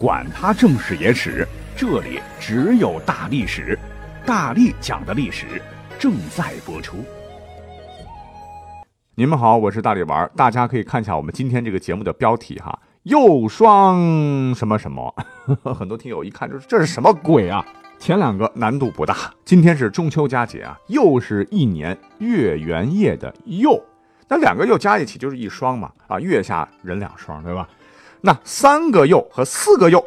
管他正史野史，这里只有大历史，大力讲的历史正在播出。你们好，我是大力丸，大家可以看一下我们今天这个节目的标题哈，又双什么什么，很多听友一看就是这是什么鬼啊？前两个难度不大，今天是中秋佳节啊，又是一年月圆夜的又。那两个又加一起就是一双嘛，啊，月下人两双，对吧？那三个又和四个又，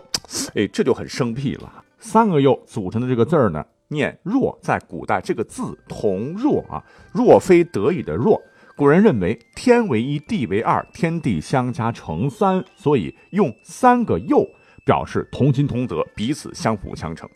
哎，这就很生僻了。三个又组成的这个字儿呢，念若，在古代这个字同若啊，若非得已的若。古人认为天为一，地为二，天地相加成三，所以用三个又表示同心同德，彼此相辅相成。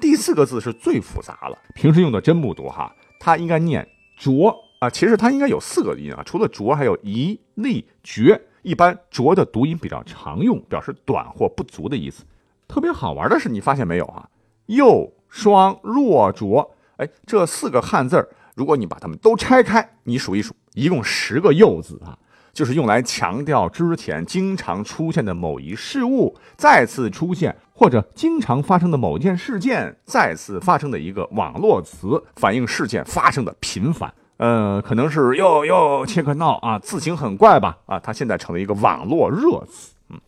第四个字是最复杂了，平时用的真不多哈，它应该念浊。啊，其实它应该有四个音啊，除了浊，还有一、立、绝。一般浊的读音比较常用，表示短或不足的意思。特别好玩的是，你发现没有啊？又、双、弱、浊，哎，这四个汉字儿，如果你把它们都拆开，你数一数，一共十个“又”字啊，就是用来强调之前经常出现的某一事物再次出现，或者经常发生的某件事件再次发生的一个网络词，反映事件发生的频繁。呃，可能是又又切克闹啊，字形很怪吧？啊，它现在成了一个网络热词。嗯，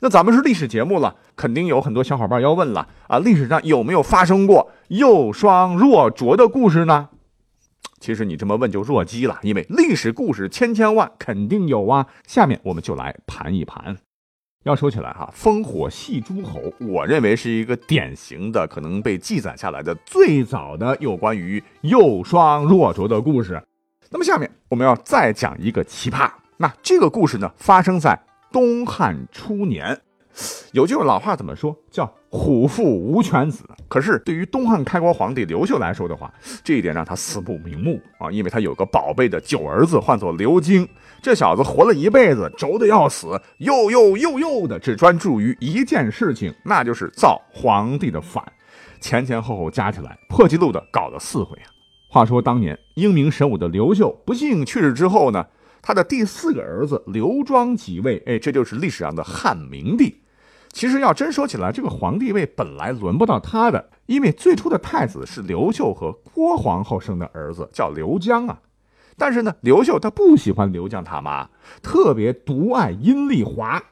那咱们是历史节目了，肯定有很多小伙伴要问了啊，历史上有没有发生过又双若浊的故事呢？其实你这么问就弱鸡了，因为历史故事千千万，肯定有啊。下面我们就来盘一盘。要说起来哈，烽火戏诸侯，我认为是一个典型的可能被记载下来的最早的有关于幼双弱卓的故事。那么下面我们要再讲一个奇葩。那这个故事呢，发生在东汉初年。有句老话怎么说？叫“虎父无犬子”。可是对于东汉开国皇帝刘秀来说的话，这一点让他死不瞑目啊！因为他有个宝贝的九儿子，唤作刘京。这小子活了一辈子，轴的要死，又又又又的，只专注于一件事情，那就是造皇帝的反。前前后后加起来，破纪录的搞了四回啊！话说当年英明神武的刘秀不幸去世之后呢，他的第四个儿子刘庄即位，哎，这就是历史上的汉明帝。其实要真说起来，这个皇帝位本来轮不到他的，因为最初的太子是刘秀和郭皇后生的儿子，叫刘江啊。但是呢，刘秀他不喜欢刘江他妈，特别独爱阴丽华。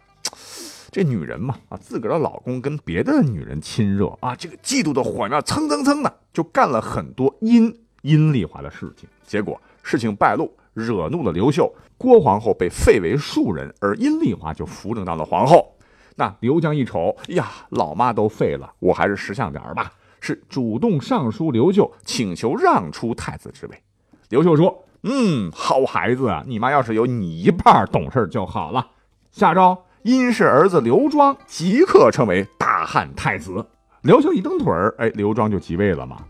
这女人嘛，啊，自个儿的老公跟别的女人亲热啊，这个嫉妒的火苗蹭蹭蹭的就干了很多阴阴丽华的事情。结果事情败露，惹怒了刘秀，郭皇后被废为庶人，而阴丽华就扶正当了皇后。那刘江一瞅，呀，老妈都废了，我还是识相点吧，是主动上书刘秀，请求让出太子之位。刘秀说：“嗯，好孩子啊，你妈要是有你一半懂事就好了。”下诏，殷氏儿子刘庄即刻成为大汉太子。刘秀一蹬腿儿，哎，刘庄就即位了嘛。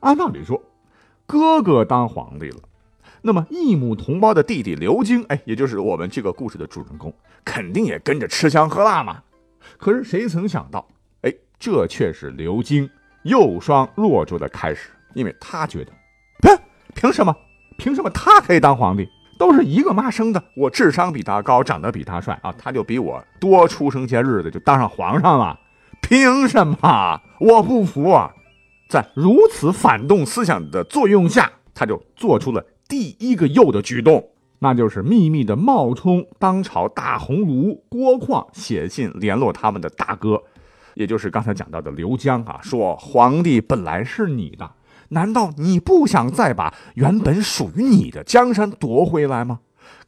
按道理说，哥哥当皇帝了，那么异母同胞的弟弟刘京，哎，也就是我们这个故事的主人公，肯定也跟着吃香喝辣嘛。可是谁曾想到，哎，这却是刘京又双弱浊的开始，因为他觉得，凭凭什么？凭什么他可以当皇帝？都是一个妈生的，我智商比他高，长得比他帅啊，他就比我多出生些日子就当上皇上了，凭什么？我不服啊！在如此反动思想的作用下，他就做出了第一个又的举动。那就是秘密的冒充当朝大红炉郭况，写信联络他们的大哥，也就是刚才讲到的刘江啊，说皇帝本来是你的，难道你不想再把原本属于你的江山夺回来吗？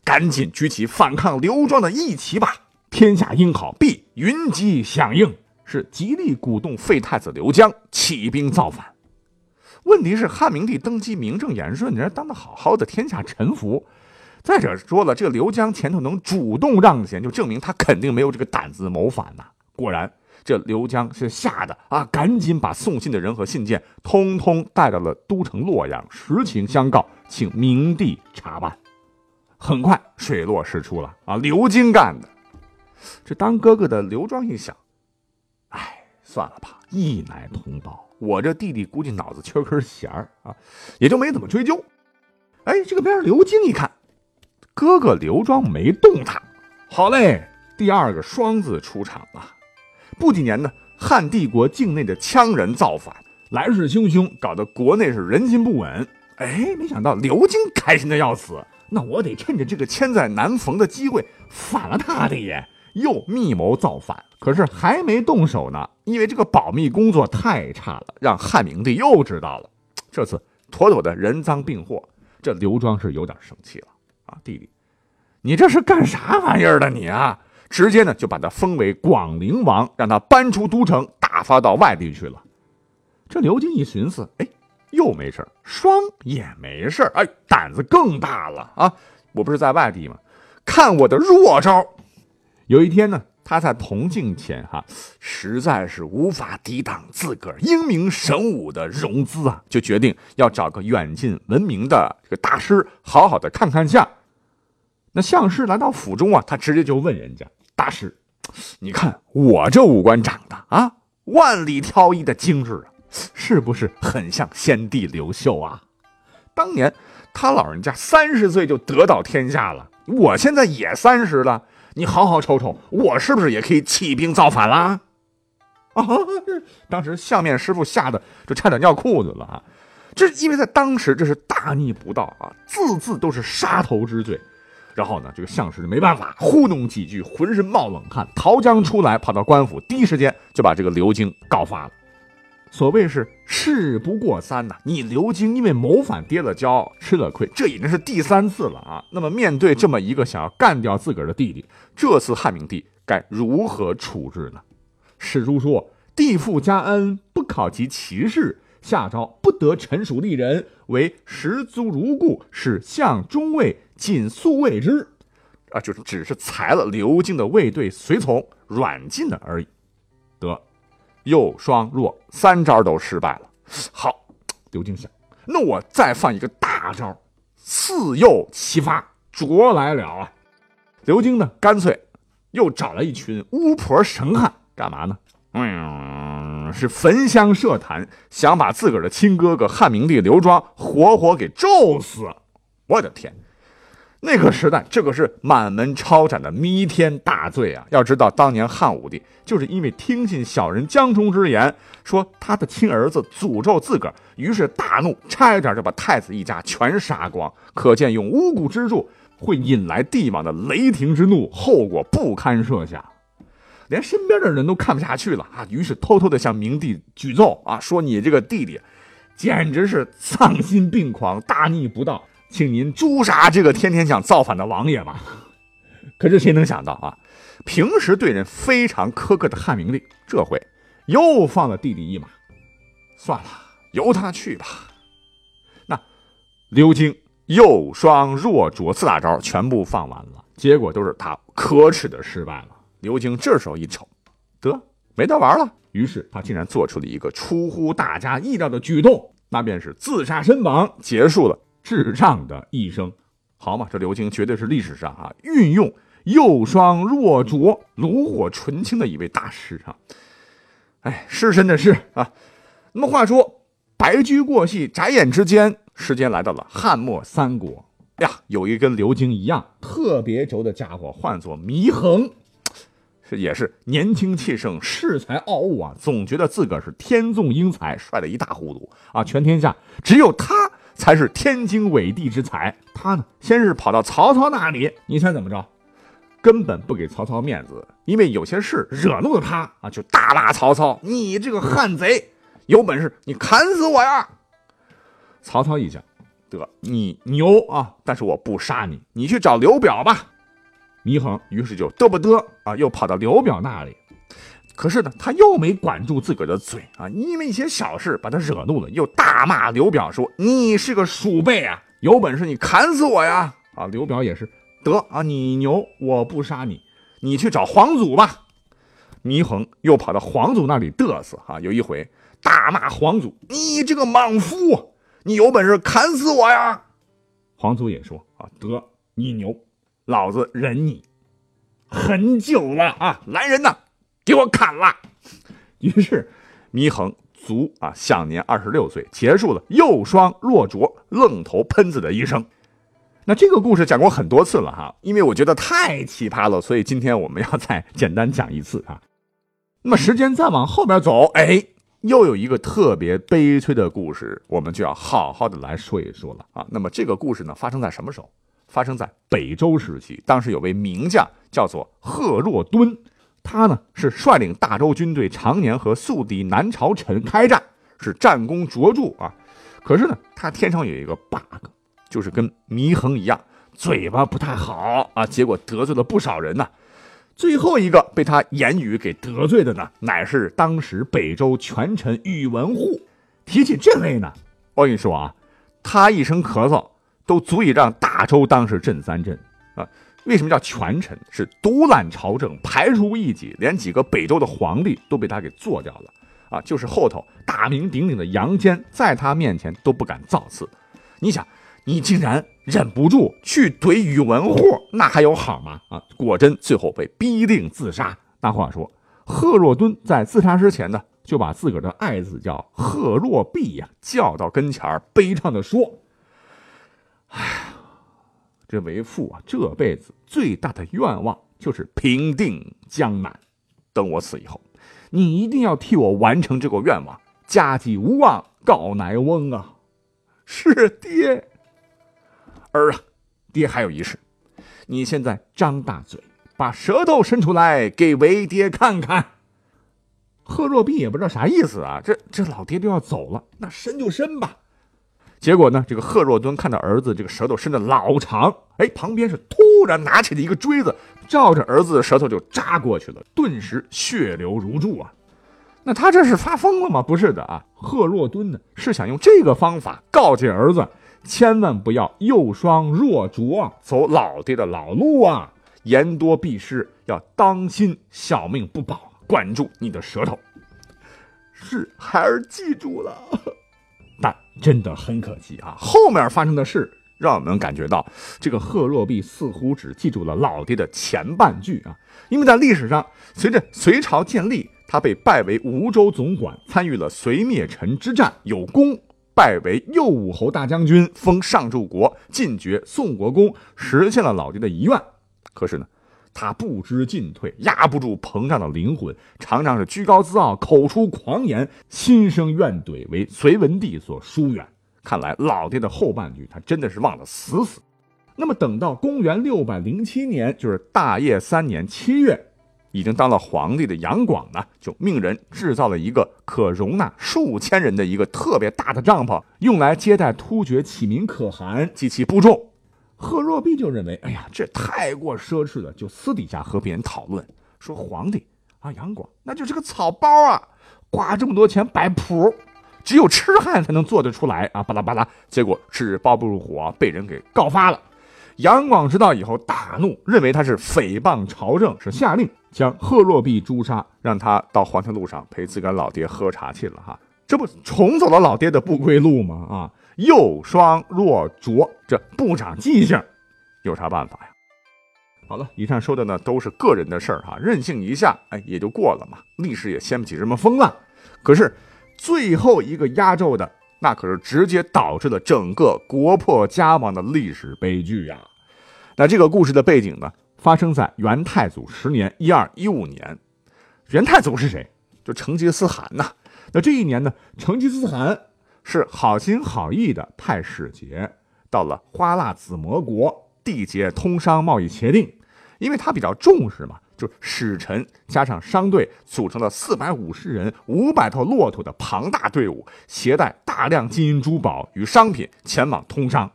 赶紧举起反抗刘庄的义旗吧！天下英好必云集响应，是极力鼓动废太子刘江起兵造反。问题是汉明帝登基名正言顺，人家当的好好的，天下臣服。再者说了，这个刘江前头能主动让贤，就证明他肯定没有这个胆子谋反呐。果然，这刘江是吓得啊，赶紧把送信的人和信件通通带到了都城洛阳，实情相告，请明帝查办。很快水落石出了啊，刘京干的。这当哥哥的刘庄一想，哎，算了吧，一奶同胞，我这弟弟估计脑子缺根弦儿啊，也就没怎么追究。哎，这个边刘京一看。哥哥刘庄没动他，好嘞，第二个双字出场了。不几年呢，汉帝国境内的羌人造反，来势汹汹，搞得国内是人心不稳。哎，没想到刘京开心的要死，那我得趁着这个千载难逢的机会反了他的爷，又密谋造反。可是还没动手呢，因为这个保密工作太差了，让汉明帝又知道了。这次妥妥的人赃并获，这刘庄是有点生气了啊，弟弟，你这是干啥玩意儿的你啊？直接呢就把他封为广陵王，让他搬出都城，打发到外地去了。这刘京一寻思，哎。又没事双也没事哎，胆子更大了啊！我不是在外地吗？看我的弱招！有一天呢，他在铜镜前哈，实在是无法抵挡自个儿英明神武的容姿啊，就决定要找个远近闻名的这个大师，好好的看看相。那相师来到府中啊，他直接就问人家大师：“你看我这五官长得啊，万里挑一的精致啊。”是不是很像先帝刘秀啊？当年他老人家三十岁就得到天下了，我现在也三十了，你好好瞅瞅，我是不是也可以起兵造反啦？啊！当时相面师傅吓得就差点尿裤子了啊！这因为在当时这是大逆不道啊，字字都是杀头之罪。然后呢，这个相师就没办法，糊弄几句，浑身冒冷汗，逃江出来，跑到官府，第一时间就把这个刘京告发了。所谓是事不过三呐，你刘京因为谋反跌了跤，吃了亏，这已经是第三次了啊。那么面对这么一个想要干掉自个儿的弟弟，这次汉明帝该如何处置呢？史书说：“帝父加恩，不考及其事，下诏不得臣属立人，为十足如故，使相中尉仅速位之。”啊，就是只是裁了刘京的卫队随从，软禁了而已。得。右双弱三招都失败了，好，刘京想，那我再放一个大招，四右齐发，着来了啊！刘京呢，干脆又找了一群巫婆神汉，干嘛呢？嗯，是焚香设坛，想把自个儿的亲哥哥汉明帝刘庄活活给咒死。我的天！那个时代，这可是满门抄斩的弥天大罪啊！要知道，当年汉武帝就是因为听信小人江充之言，说他的亲儿子诅咒自个儿，于是大怒，差一点就把太子一家全杀光。可见，用巫蛊之术会引来帝王的雷霆之怒，后果不堪设想。连身边的人都看不下去了啊！于是偷偷的向明帝举奏啊，说你这个弟弟，简直是丧心病狂，大逆不道。请您诛杀这个天天想造反的王爷吧！可是谁能想到啊，平时对人非常苛刻的汉明帝，这回又放了弟弟一马。算了，由他去吧。那刘京右双弱卓四大招全部放完了，结果都是他可耻的失败了。刘京这时候一瞅，得没得玩了。于是他竟然做出了一个出乎大家意料的举动，那便是自杀身亡，结束了。智障的一生，好嘛？这刘京绝对是历史上啊运用又双弱卓、炉火纯青的一位大师啊！哎，是真的是啊。那么话说，白驹过隙，眨眼之间，时间来到了汉末三国呀。有一跟刘京一样特别轴的家伙，唤作祢衡，是也是年轻气盛、恃才傲物啊，总觉得自个儿是天纵英才，帅的一塌糊涂啊！全天下只有他。才是天经纬地之才。他呢，先是跑到曹操那里，你猜怎么着？根本不给曹操面子，因为有些事惹怒了他啊，就大骂曹操：“你这个汉贼，有本事你砍死我呀！”曹操一想，得你牛啊，但是我不杀你，你去找刘表吧。祢衡于是就嘚不嘚啊，又跑到刘表那里。可是呢，他又没管住自个儿的嘴啊，因为一些小事把他惹怒了，又大骂刘表说：“你是个鼠辈啊，有本事你砍死我呀！”啊，刘表也是得啊，你牛，我不杀你，你去找黄祖吧。祢衡又跑到黄祖那里嘚瑟啊，有一回大骂黄祖：“你这个莽夫，你有本事砍死我呀！”黄祖也说：“啊，得你牛，老子忍你很久了啊，来人呐！”给我砍了！于是，祢衡卒啊，享年二十六岁，结束了右双弱卓、愣头喷子的一生。那这个故事讲过很多次了哈，因为我觉得太奇葩了，所以今天我们要再简单讲一次啊。那么时间再往后边走，哎，又有一个特别悲催的故事，我们就要好好的来说一说了啊。那么这个故事呢，发生在什么时候？发生在北周时期，当时有位名将叫做贺若敦，他呢是率领大周军队，常年和宿敌南朝陈开战，是战功卓著啊。可是呢，他天生有一个 bug，就是跟祢衡一样，嘴巴不太好啊，结果得罪了不少人呢。最后一个被他言语给得罪的呢，乃是当时北周权臣宇文护。提起这位呢，我跟你说啊，他一声咳嗽。都足以让大周当时震三震啊！为什么叫权臣？是独揽朝政，排除异己，连几个北周的皇帝都被他给做掉了啊！就是后头大名鼎鼎的杨坚，在他面前都不敢造次。你想，你竟然忍不住去怼宇文护，那还有好吗？啊！果真最后被逼令自杀。那话说，贺若敦在自杀之前呢，就把自个儿的爱子叫贺若弼呀叫到跟前儿悲怆的说。哎，这为父啊，这辈子最大的愿望就是平定江南。等我死以后，你一定要替我完成这个愿望。家祭无忘告乃翁啊！是爹。儿啊，爹还有一事，你现在张大嘴，把舌头伸出来给为爹看看。贺若弼也不知道啥意思啊，这这老爹都要走了，那伸就伸吧。结果呢？这个贺若敦看到儿子这个舌头伸的老长，哎，旁边是突然拿起了一个锥子，照着儿子的舌头就扎过去了，顿时血流如注啊！那他这是发疯了吗？不是的啊，贺若敦呢是想用这个方法告诫儿子，千万不要幼双弱拙，走老爹的老路啊！言多必失，要当心小命不保，管住你的舌头。是，孩儿记住了。但真的很可惜啊！后面发生的事让我们感觉到，这个贺若弼似乎只记住了老爹的前半句啊。因为在历史上，随着隋朝建立，他被拜为吴州总管，参与了隋灭陈之战，有功，拜为右武侯大将军，封上柱国，进爵宋国公，实现了老爹的遗愿。可是呢？他不知进退，压不住膨胀的灵魂，常常是居高自傲，口出狂言，心生怨怼，为隋文帝所疏远。看来老爹的后半句，他真的是忘得死死。那么等到公元六百零七年，就是大业三年七月，已经当了皇帝的杨广呢，就命人制造了一个可容纳数千人的一个特别大的帐篷，用来接待突厥启民可汗及其部众。贺若弼就认为，哎呀，这太过奢侈了，就私底下和别人讨论，说皇帝啊，杨广那就是个草包啊，花这么多钱摆谱，只有痴汉才能做得出来啊，巴拉巴拉。结果是包不住火，被人给告发了。杨广知道以后大怒，认为他是诽谤朝政，是下令将贺若弼诛杀，让他到黄泉路上陪自个老爹喝茶去了哈。这不重走了老爹的不归路吗？啊！幼双若浊，这不长记性，有啥办法呀？好了，以上说的呢都是个人的事儿哈，任性一下，哎，也就过了嘛。历史也掀不起什么风浪。可是最后一个压轴的，那可是直接导致了整个国破家亡的历史悲剧呀。那这个故事的背景呢，发生在元太祖十年（一二一五年）。元太祖是谁？就成吉思汗呐。那这一年呢，成吉思汗。是好心好意的派使节到了花剌子模国缔结通商贸易协定，因为他比较重视嘛，就使臣加上商队组成了四百五十人、五百头骆驼的庞大队伍，携带大量金银珠宝与商品前往通商。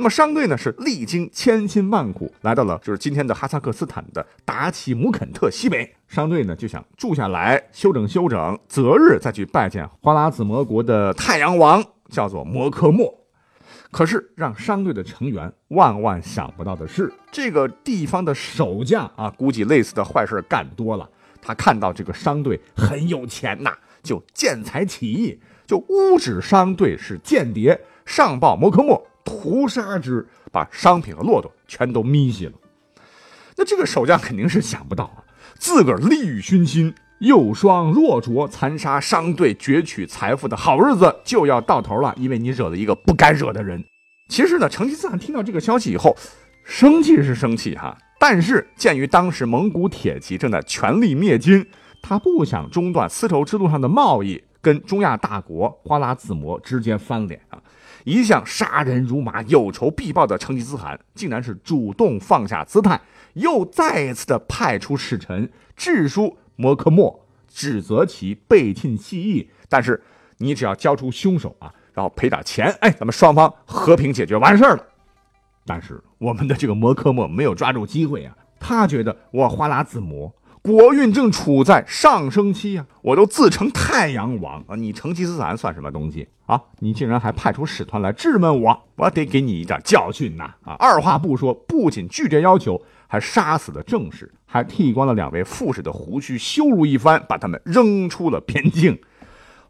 那么商队呢是历经千辛万苦来到了就是今天的哈萨克斯坦的达奇姆肯特西北。商队呢就想住下来休整休整，择日再去拜见花剌子模国的太阳王，叫做摩诃末。可是让商队的成员万万想不到的是，这个地方的守将啊，估计类似的坏事干多了。他看到这个商队很有钱呐，就见财起意，就污指商队是间谍，上报摩诃末。屠杀之，把商品和骆驼全都咪熄了。那这个守将肯定是想不到啊，自个儿利欲熏心，幼双弱卓，残杀商队，攫取财富的好日子就要到头了。因为你惹了一个不该惹的人。其实呢，成吉思汗听到这个消息以后，生气是生气哈，但是鉴于当时蒙古铁骑正在全力灭金，他不想中断丝绸之路上的贸易，跟中亚大国花剌子模之间翻脸啊！一向杀人如麻、有仇必报的成吉思汗，竟然是主动放下姿态，又再一次的派出使臣致书摩诃末，指责其背信弃义。但是你只要交出凶手啊，然后赔点钱，哎，咱们双方和平解决完事儿了。但是我们的这个摩诃末没有抓住机会啊，他觉得我花剌子模。国运正处在上升期呀，我都自称太阳王啊！你成吉思汗算什么东西啊？你竟然还派出使团来质问我，我得给你一点教训呐！啊，二话不说，不仅拒绝要求，还杀死了正室，还剃光了两位副使的胡须，羞辱一番，把他们扔出了边境。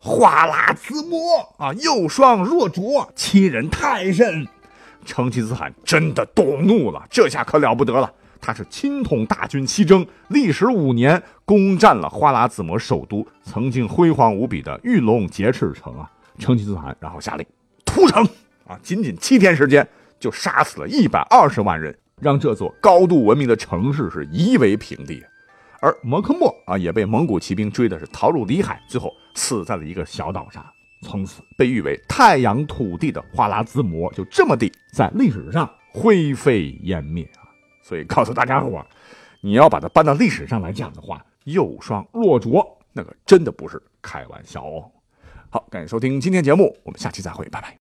哗啦子模啊，又双若浊，欺人太甚！成吉思汗真的动怒了，这下可了不得了。他是亲统大军西征，历时五年，攻占了花剌子模首都，曾经辉煌无比的玉龙劫赤城啊！成吉思汗然后下令屠城啊，仅仅七天时间就杀死了一百二十万人，让这座高度文明的城市是夷为平地。而摩诃末啊，也被蒙古骑兵追的是逃入里海，最后死在了一个小岛上。从此，被誉为太阳土地的花剌子模就这么地在历史上灰飞烟灭。所以告诉大家伙，你要把它搬到历史上来讲的话，右双若浊，那可真的不是开玩笑哦。好，感谢收听今天节目，我们下期再会，拜拜。